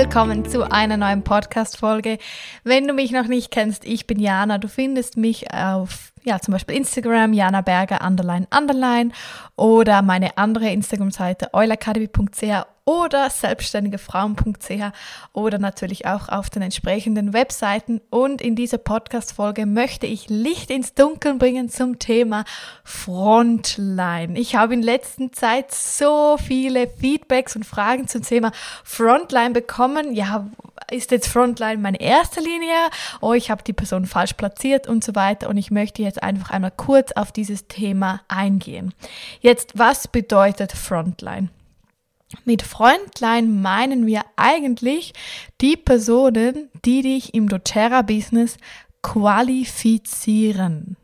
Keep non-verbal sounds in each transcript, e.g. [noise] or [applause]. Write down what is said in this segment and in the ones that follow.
willkommen zu einer neuen Podcast-Folge. Wenn du mich noch nicht kennst, ich bin Jana. Du findest mich auf, ja, zum Beispiel Instagram, Jana Berger, underline, underline, oder meine andere Instagram-Seite, eulacademy.ch oder selbstständigefrauen.ch oder natürlich auch auf den entsprechenden Webseiten. Und in dieser Podcast-Folge möchte ich Licht ins Dunkeln bringen zum Thema Frontline. Ich habe in letzter Zeit so viele Feedbacks und Fragen zum Thema Frontline bekommen. Ja, ist jetzt Frontline meine erste Linie? Oh, ich habe die Person falsch platziert und so weiter. Und ich möchte jetzt einfach einmal kurz auf dieses Thema eingehen. Jetzt, was bedeutet Frontline? Mit Frontline meinen wir eigentlich die Personen, die dich im doTERRA-Business qualifizieren.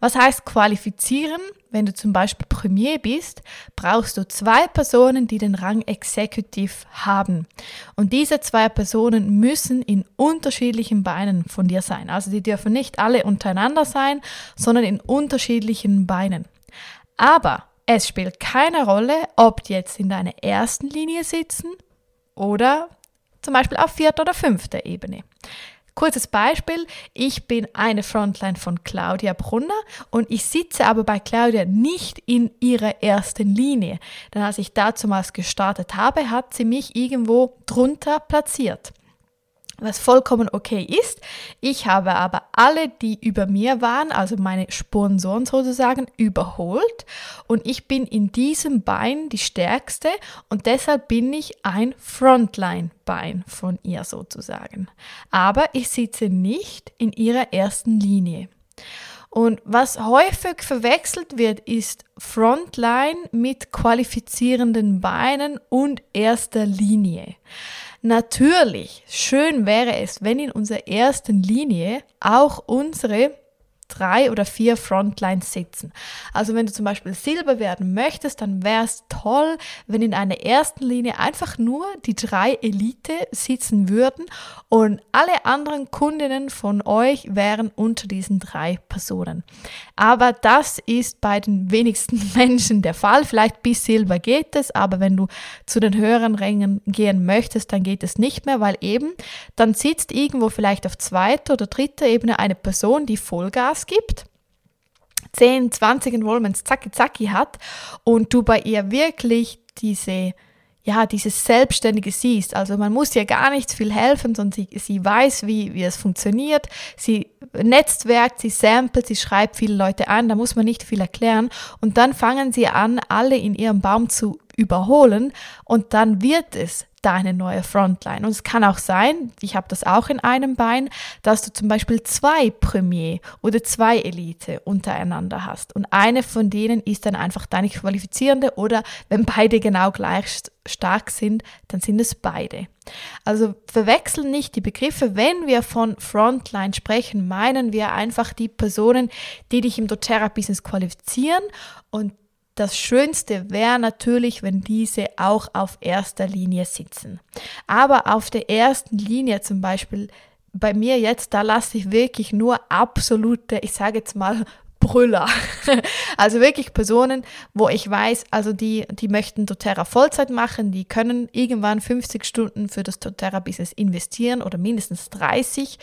Was heißt qualifizieren? Wenn du zum Beispiel Premier bist, brauchst du zwei Personen, die den Rang Executive haben. Und diese zwei Personen müssen in unterschiedlichen Beinen von dir sein. Also die dürfen nicht alle untereinander sein, sondern in unterschiedlichen Beinen. Aber es spielt keine Rolle, ob die jetzt in deiner ersten Linie sitzen oder zum Beispiel auf vierter oder fünfter Ebene. Kurzes Beispiel, ich bin eine Frontline von Claudia Brunner und ich sitze aber bei Claudia nicht in ihrer ersten Linie. Denn als ich dazumals gestartet habe, hat sie mich irgendwo drunter platziert was vollkommen okay ist. Ich habe aber alle, die über mir waren, also meine Sponsoren sozusagen, überholt und ich bin in diesem Bein die stärkste und deshalb bin ich ein Frontline-Bein von ihr sozusagen. Aber ich sitze nicht in ihrer ersten Linie. Und was häufig verwechselt wird, ist Frontline mit qualifizierenden Beinen und erster Linie. Natürlich, schön wäre es, wenn in unserer ersten Linie auch unsere drei oder vier Frontlines sitzen. Also wenn du zum Beispiel Silber werden möchtest, dann wäre es toll, wenn in einer ersten Linie einfach nur die drei Elite sitzen würden und alle anderen Kundinnen von euch wären unter diesen drei Personen. Aber das ist bei den wenigsten [laughs] Menschen der Fall. Vielleicht bis Silber geht es, aber wenn du zu den höheren Rängen gehen möchtest, dann geht es nicht mehr, weil eben dann sitzt irgendwo vielleicht auf zweiter oder dritter Ebene eine Person, die Vollgas Gas gibt, 10, 20 Enrollments zacki zacki hat und du bei ihr wirklich diese ja, dieses Selbstständige siehst. Also man muss ihr gar nicht viel helfen, sondern sie, sie weiß, wie, wie es funktioniert. Sie netzwerkt, sie samplet, sie schreibt viele Leute an, da muss man nicht viel erklären. Und dann fangen sie an, alle in ihrem Baum zu überholen und dann wird es deine neue Frontline. Und es kann auch sein, ich habe das auch in einem Bein, dass du zum Beispiel zwei Premier oder zwei Elite untereinander hast. Und eine von denen ist dann einfach deine qualifizierende oder wenn beide genau gleich stark sind, dann sind es beide. Also verwechseln nicht die Begriffe. Wenn wir von Frontline sprechen, meinen wir einfach die Personen, die dich im doTERRA-Business qualifizieren und das Schönste wäre natürlich, wenn diese auch auf erster Linie sitzen. Aber auf der ersten Linie zum Beispiel bei mir jetzt, da lasse ich wirklich nur absolute, ich sage jetzt mal, Brüller. [laughs] also wirklich Personen, wo ich weiß, also die, die möchten doTERRA Vollzeit machen, die können irgendwann 50 Stunden für das doTERRA-Business investieren oder mindestens 30.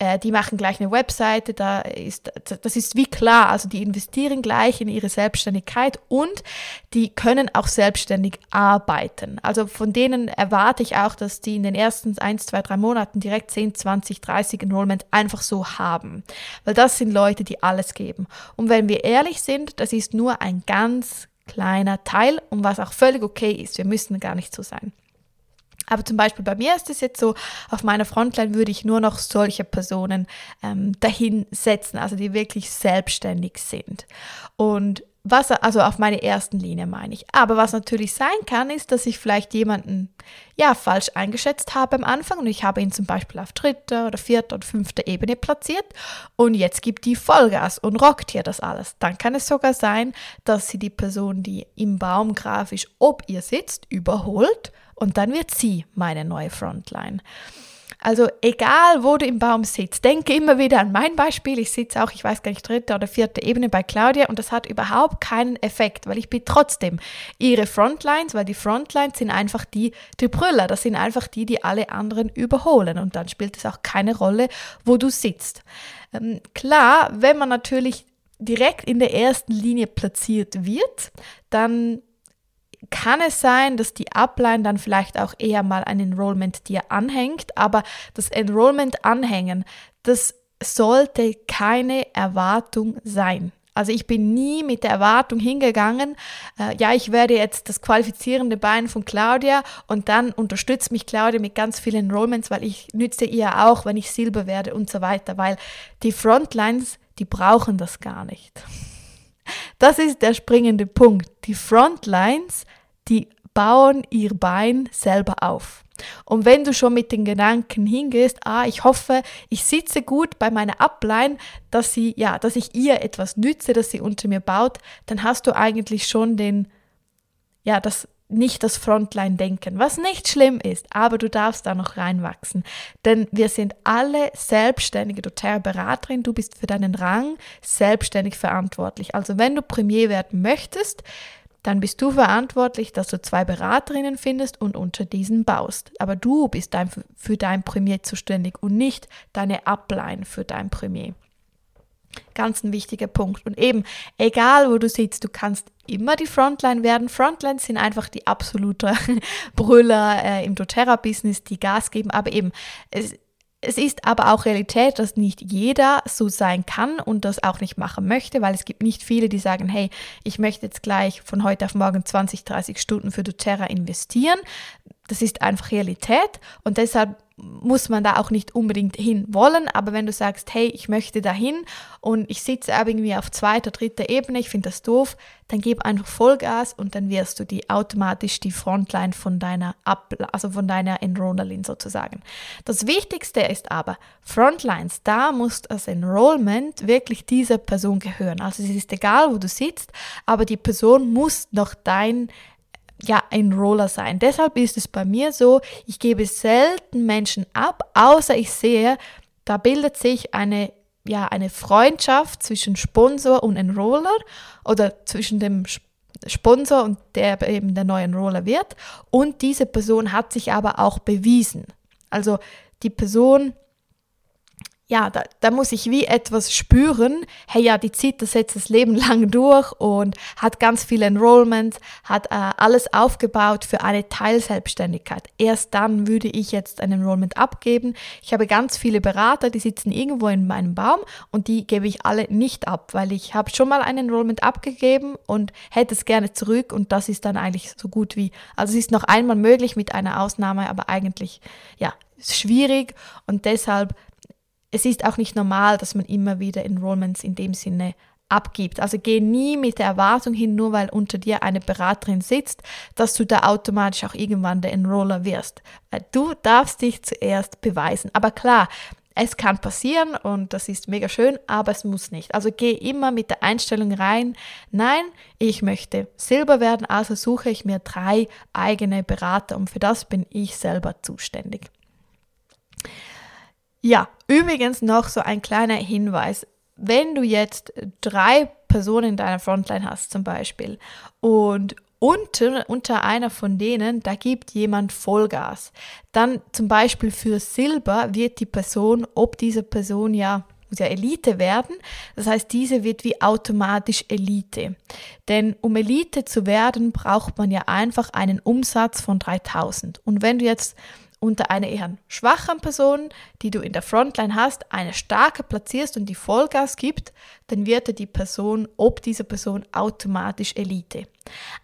Äh, die machen gleich eine Webseite, da ist, das ist wie klar, also die investieren gleich in ihre Selbstständigkeit und die können auch selbstständig arbeiten. Also von denen erwarte ich auch, dass die in den ersten 1, 2, 3 Monaten direkt 10, 20, 30 Enrollment einfach so haben. Weil das sind Leute, die alles geben. Und wenn wir ehrlich sind, das ist nur ein ganz kleiner Teil und was auch völlig okay ist. Wir müssen gar nicht so sein. Aber zum Beispiel bei mir ist es jetzt so, auf meiner Frontline würde ich nur noch solche Personen ähm, dahin setzen, also die wirklich selbstständig sind. Und was, also auf meine ersten Linie meine ich. Aber was natürlich sein kann, ist, dass ich vielleicht jemanden ja falsch eingeschätzt habe am Anfang und ich habe ihn zum Beispiel auf dritter oder vierter oder fünfter Ebene platziert und jetzt gibt die Vollgas und rockt hier das alles. Dann kann es sogar sein, dass sie die Person, die im Baum grafisch ob ihr sitzt, überholt und dann wird sie meine neue Frontline. Also egal, wo du im Baum sitzt, denke immer wieder an mein Beispiel. Ich sitze auch, ich weiß gar nicht, dritte oder vierte Ebene bei Claudia und das hat überhaupt keinen Effekt, weil ich bin trotzdem ihre Frontlines, weil die Frontlines sind einfach die, die Brüller, das sind einfach die, die alle anderen überholen und dann spielt es auch keine Rolle, wo du sitzt. Ähm, klar, wenn man natürlich direkt in der ersten Linie platziert wird, dann kann es sein, dass die Upline dann vielleicht auch eher mal ein Enrollment dir anhängt, aber das Enrollment anhängen, das sollte keine Erwartung sein. Also ich bin nie mit der Erwartung hingegangen, äh, ja, ich werde jetzt das qualifizierende Bein von Claudia und dann unterstützt mich Claudia mit ganz vielen Enrollments, weil ich nütze ihr auch, wenn ich Silber werde und so weiter, weil die Frontlines, die brauchen das gar nicht. Das ist der springende Punkt. Die Frontlines, die bauen ihr Bein selber auf. Und wenn du schon mit den Gedanken hingehst, ah, ich hoffe, ich sitze gut bei meiner Upline, dass sie, ja, dass ich ihr etwas nütze, dass sie unter mir baut, dann hast du eigentlich schon den, ja, das, nicht das Frontline-Denken, was nicht schlimm ist, aber du darfst da noch reinwachsen. Denn wir sind alle selbstständige doTERRA-Beraterin, du bist für deinen Rang selbstständig verantwortlich. Also wenn du Premier werden möchtest, dann bist du verantwortlich, dass du zwei Beraterinnen findest und unter diesen baust. Aber du bist dein, für dein Premier zuständig und nicht deine Upline für dein Premier. Ganz ein wichtiger Punkt. Und eben, egal wo du sitzt, du kannst immer die Frontline werden. Frontlines sind einfach die absolute [laughs] Brüller äh, im doTERRA-Business, die Gas geben. Aber eben, es, es ist aber auch Realität, dass nicht jeder so sein kann und das auch nicht machen möchte, weil es gibt nicht viele, die sagen, hey, ich möchte jetzt gleich von heute auf morgen 20, 30 Stunden für doTERRA investieren. Das ist einfach Realität und deshalb muss man da auch nicht unbedingt hin wollen, aber wenn du sagst, hey, ich möchte dahin und ich sitze aber irgendwie auf zweiter, dritter Ebene, ich finde das doof, dann gib einfach Vollgas und dann wirst du die automatisch die Frontline von deiner Up also von deiner Enrollerin sozusagen. Das Wichtigste ist aber Frontlines, da muss das Enrollment wirklich dieser Person gehören. Also es ist egal, wo du sitzt, aber die Person muss noch dein ja, ein Roller sein. Deshalb ist es bei mir so, ich gebe selten Menschen ab, außer ich sehe, da bildet sich eine, ja, eine Freundschaft zwischen Sponsor und Enroller oder zwischen dem Sponsor und der eben der neue Enroller wird. Und diese Person hat sich aber auch bewiesen. Also die Person ja, da, da muss ich wie etwas spüren. Hey, ja, die zieht das jetzt das Leben [laughs] lang durch und hat ganz viel Enrollment, hat äh, alles aufgebaut für eine Teilselbstständigkeit. Erst dann würde ich jetzt ein Enrollment abgeben. Ich habe ganz viele Berater, die sitzen irgendwo in meinem Baum und die gebe ich alle nicht ab, weil ich habe schon mal ein Enrollment abgegeben und hätte es gerne zurück und das ist dann eigentlich so gut wie, also es ist noch einmal möglich mit einer Ausnahme, aber eigentlich, ja, ist schwierig und deshalb es ist auch nicht normal, dass man immer wieder Enrollments in dem Sinne abgibt. Also geh nie mit der Erwartung hin, nur weil unter dir eine Beraterin sitzt, dass du da automatisch auch irgendwann der Enroller wirst. Du darfst dich zuerst beweisen. Aber klar, es kann passieren und das ist mega schön, aber es muss nicht. Also geh immer mit der Einstellung rein, nein, ich möchte Silber werden, also suche ich mir drei eigene Berater und für das bin ich selber zuständig. Ja, übrigens noch so ein kleiner Hinweis. Wenn du jetzt drei Personen in deiner Frontline hast zum Beispiel und unter, unter einer von denen, da gibt jemand Vollgas, dann zum Beispiel für Silber wird die Person, ob diese Person ja muss ja Elite werden. Das heißt, diese wird wie automatisch Elite. Denn um Elite zu werden, braucht man ja einfach einen Umsatz von 3000. Und wenn du jetzt unter einer eher schwachen Person, die du in der Frontline hast, eine starke platzierst und die Vollgas gibt, dann wird die Person, ob diese Person automatisch Elite.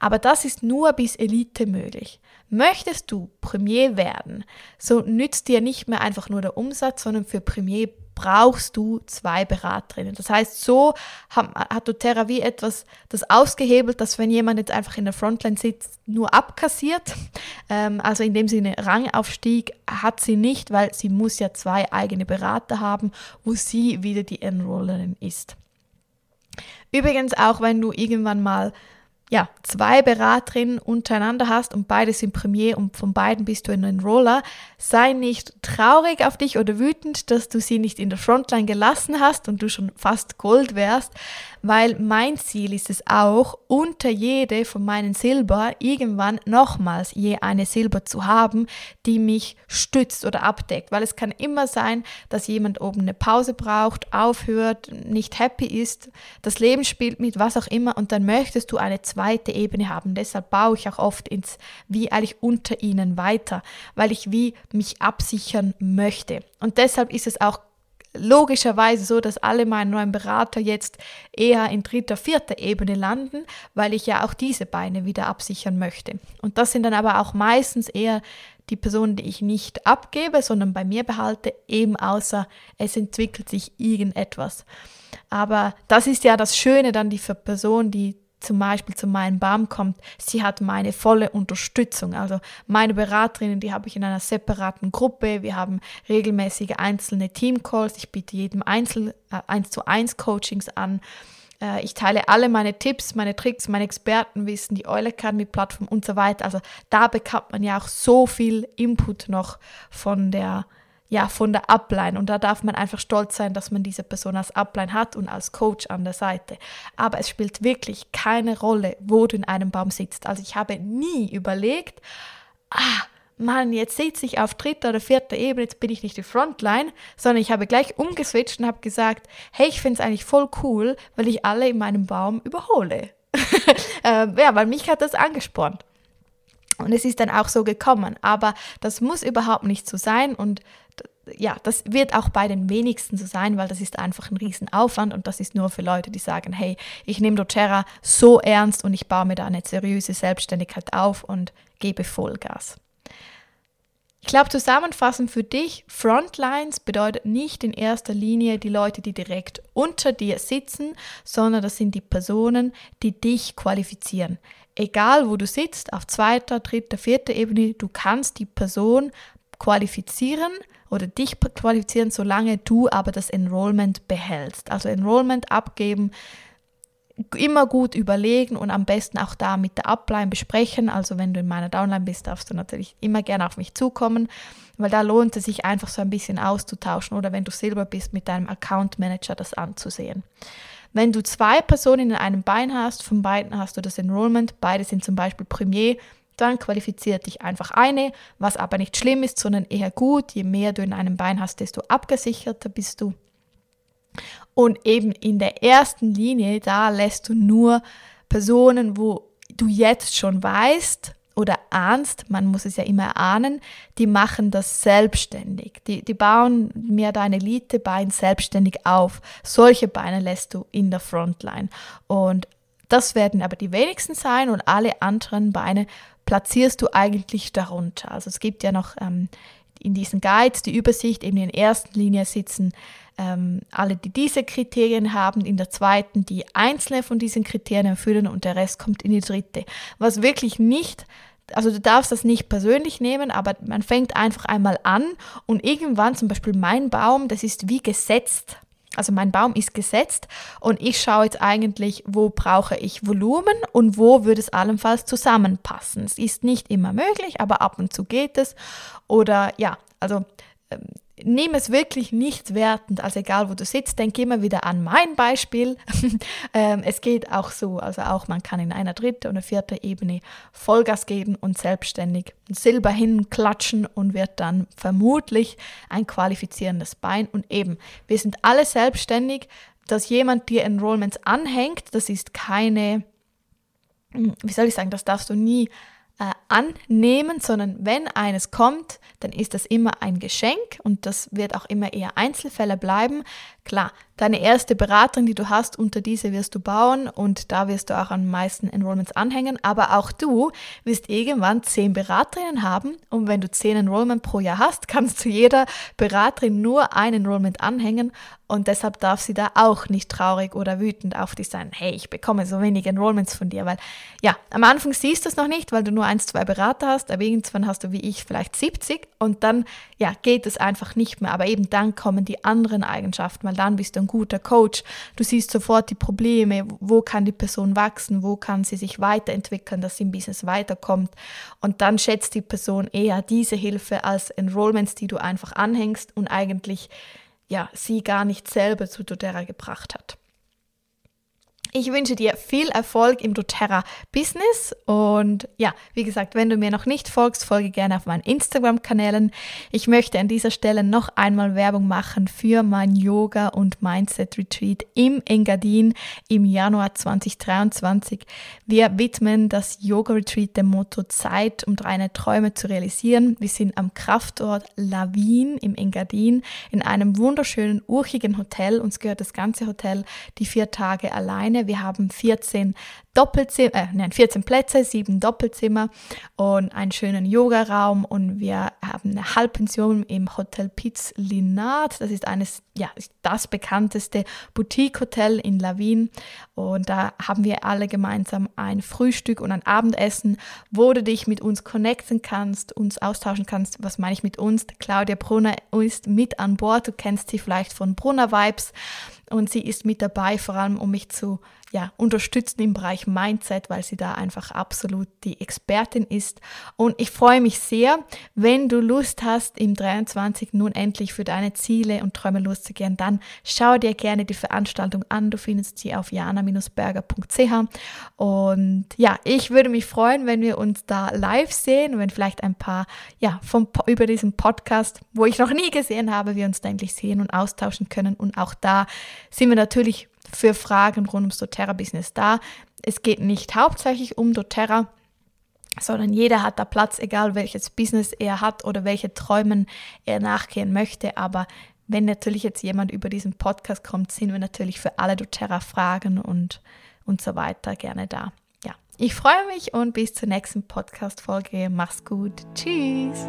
Aber das ist nur bis Elite möglich. Möchtest du Premier werden, so nützt dir nicht mehr einfach nur der Umsatz, sondern für Premier brauchst du zwei Beraterinnen. Das heißt, so hat, hat doTERRA wie etwas das ausgehebelt, dass wenn jemand jetzt einfach in der Frontline sitzt, nur abkassiert, [laughs] ähm, also in dem Sinne Rangaufstieg hat sie nicht, weil sie muss ja zwei eigene Berater haben, wo sie wieder die Enrollerin ist. Übrigens auch, wenn du irgendwann mal ja, zwei Beraterinnen untereinander hast und beide sind Premier und von beiden bist du ein Enroller, sei nicht traurig auf dich oder wütend, dass du sie nicht in der Frontline gelassen hast und du schon fast Gold wärst, weil mein Ziel ist es auch, unter jede von meinen Silber irgendwann nochmals je eine Silber zu haben, die mich stützt oder abdeckt, weil es kann immer sein, dass jemand oben eine Pause braucht, aufhört, nicht happy ist, das Leben spielt mit, was auch immer und dann möchtest du eine zweite Ebene haben. Deshalb baue ich auch oft ins wie eigentlich unter ihnen weiter, weil ich wie mich absichern möchte. Und deshalb ist es auch logischerweise so, dass alle meine neuen Berater jetzt eher in dritter, vierter Ebene landen, weil ich ja auch diese Beine wieder absichern möchte. Und das sind dann aber auch meistens eher die Personen, die ich nicht abgebe, sondern bei mir behalte, eben außer es entwickelt sich irgendetwas. Aber das ist ja das Schöne dann die Person, die zum Beispiel zu meinem Baum kommt, sie hat meine volle Unterstützung. Also meine Beraterinnen, die habe ich in einer separaten Gruppe. Wir haben regelmäßige einzelne Teamcalls. Ich biete jedem Einzel, äh, 1 zu 1 Coachings an. Äh, ich teile alle meine Tipps, meine Tricks, mein Expertenwissen, die Euler Academy Plattform und so weiter. Also da bekommt man ja auch so viel Input noch von der ja, von der Upline. Und da darf man einfach stolz sein, dass man diese Person als Upline hat und als Coach an der Seite. Aber es spielt wirklich keine Rolle, wo du in einem Baum sitzt. Also ich habe nie überlegt, ah, Mann, jetzt sitze ich auf dritter oder vierter Ebene, jetzt bin ich nicht die Frontline, sondern ich habe gleich umgeswitcht und habe gesagt, hey, ich finde es eigentlich voll cool, weil ich alle in meinem Baum überhole. [laughs] äh, ja, weil mich hat das angespornt. Und es ist dann auch so gekommen. Aber das muss überhaupt nicht so sein. Und ja, das wird auch bei den wenigsten so sein, weil das ist einfach ein Riesenaufwand und das ist nur für Leute, die sagen, hey, ich nehme doTERRA so ernst und ich baue mir da eine seriöse Selbstständigkeit auf und gebe Vollgas. Ich glaube, zusammenfassend für dich, Frontlines bedeutet nicht in erster Linie die Leute, die direkt unter dir sitzen, sondern das sind die Personen, die dich qualifizieren. Egal, wo du sitzt, auf zweiter, dritter, vierter Ebene, du kannst die Person qualifizieren oder dich qualifizieren, solange du aber das Enrollment behältst. Also Enrollment abgeben immer gut überlegen und am besten auch da mit der Upline besprechen. Also wenn du in meiner Downline bist, darfst du natürlich immer gerne auf mich zukommen, weil da lohnt es sich einfach so ein bisschen auszutauschen oder wenn du Silber bist, mit deinem Account Manager das anzusehen. Wenn du zwei Personen in einem Bein hast, von beiden hast du das Enrollment, beide sind zum Beispiel Premier, dann qualifiziert dich einfach eine, was aber nicht schlimm ist, sondern eher gut. Je mehr du in einem Bein hast, desto abgesicherter bist du. Und eben in der ersten Linie, da lässt du nur Personen, wo du jetzt schon weißt oder ahnst, man muss es ja immer ahnen, die machen das selbstständig. Die, die bauen mir deine Elite-Bein selbstständig auf. Solche Beine lässt du in der Frontline. Und das werden aber die wenigsten sein und alle anderen Beine platzierst du eigentlich darunter. Also es gibt ja noch ähm, in diesen Guides die Übersicht, eben in der ersten Linie sitzen ähm, alle, die diese Kriterien haben, in der zweiten, die einzelne von diesen Kriterien erfüllen und der Rest kommt in die dritte. Was wirklich nicht also du darfst das nicht persönlich nehmen, aber man fängt einfach einmal an und irgendwann zum Beispiel mein Baum, das ist wie gesetzt. Also mein Baum ist gesetzt und ich schaue jetzt eigentlich, wo brauche ich Volumen und wo würde es allenfalls zusammenpassen. Es ist nicht immer möglich, aber ab und zu geht es. Oder ja, also nimm es wirklich nicht wertend, also egal wo du sitzt, denk immer wieder an mein Beispiel. [laughs] ähm, es geht auch so, also auch man kann in einer dritten oder vierten Ebene Vollgas geben und selbstständig Silber hinklatschen und wird dann vermutlich ein qualifizierendes Bein. Und eben, wir sind alle selbstständig, dass jemand dir Enrollments anhängt, das ist keine, hm, wie soll ich sagen, das darfst du nie äh, annehmen, sondern wenn eines kommt, dann ist das immer ein Geschenk und das wird auch immer eher Einzelfälle bleiben. Klar, deine erste Beraterin, die du hast, unter diese wirst du bauen und da wirst du auch am meisten Enrollments anhängen, aber auch du wirst irgendwann zehn Beraterinnen haben und wenn du zehn Enrollment pro Jahr hast, [laughs] kannst du jeder Beraterin nur ein Enrollment anhängen und deshalb darf sie da auch nicht traurig oder wütend auf dich sein. Hey, ich bekomme so wenig Enrollments von dir, weil ja, am Anfang siehst du es noch nicht, weil du nur ein, zwei Berater hast, aber irgendwann hast du wie ich vielleicht 70 Und dann, ja, geht es einfach nicht mehr. Aber eben dann kommen die anderen Eigenschaften, weil dann bist du ein guter Coach. Du siehst sofort die Probleme, wo kann die Person wachsen, wo kann sie sich weiterentwickeln, dass sie im Business weiterkommt. Und dann schätzt die Person eher diese Hilfe als Enrollments, die du einfach anhängst und eigentlich, ja, sie gar nicht selber zu doTERRA gebracht hat. Ich wünsche dir viel Erfolg im doTERRA Business und ja, wie gesagt, wenn du mir noch nicht folgst, folge gerne auf meinen Instagram-Kanälen. Ich möchte an dieser Stelle noch einmal Werbung machen für mein Yoga und Mindset Retreat im Engadin im Januar 2023. Wir widmen das Yoga Retreat dem Motto Zeit, um deine Träume zu realisieren. Wir sind am Kraftort Lavin im Engadin in einem wunderschönen, urchigen Hotel. Uns gehört das ganze Hotel die vier Tage alleine. Wir haben 14 Doppelzimmer, äh, nein, 14 Plätze, sieben Doppelzimmer und einen schönen Yogaraum und wir haben eine Halbpension im Hotel Piz Linard. Das ist eines, ja, das bekannteste Boutique-Hotel in Lavin und da haben wir alle gemeinsam ein Frühstück und ein Abendessen, wo du dich mit uns connecten kannst, uns austauschen kannst. Was meine ich mit uns? Claudia Brunner ist mit an Bord. Du kennst sie vielleicht von Brunner Vibes und sie ist mit dabei, vor allem um mich zu ja, unterstützen im Bereich Mindset, weil sie da einfach absolut die Expertin ist. Und ich freue mich sehr, wenn du Lust hast, im 23 nun endlich für deine Ziele und Träume loszugehen, dann schau dir gerne die Veranstaltung an. Du findest sie auf jana-berger.ch. Und ja, ich würde mich freuen, wenn wir uns da live sehen, wenn vielleicht ein paar, ja, vom, über diesen Podcast, wo ich noch nie gesehen habe, wir uns da endlich sehen und austauschen können. Und auch da sind wir natürlich für Fragen rund ums doTERRA-Business da. Es geht nicht hauptsächlich um doTERRA, sondern jeder hat da Platz, egal welches Business er hat oder welche Träumen er nachgehen möchte. Aber wenn natürlich jetzt jemand über diesen Podcast kommt, sind wir natürlich für alle doTERRA-Fragen und, und so weiter gerne da. Ja, ich freue mich und bis zur nächsten Podcast-Folge. Mach's gut. Tschüss.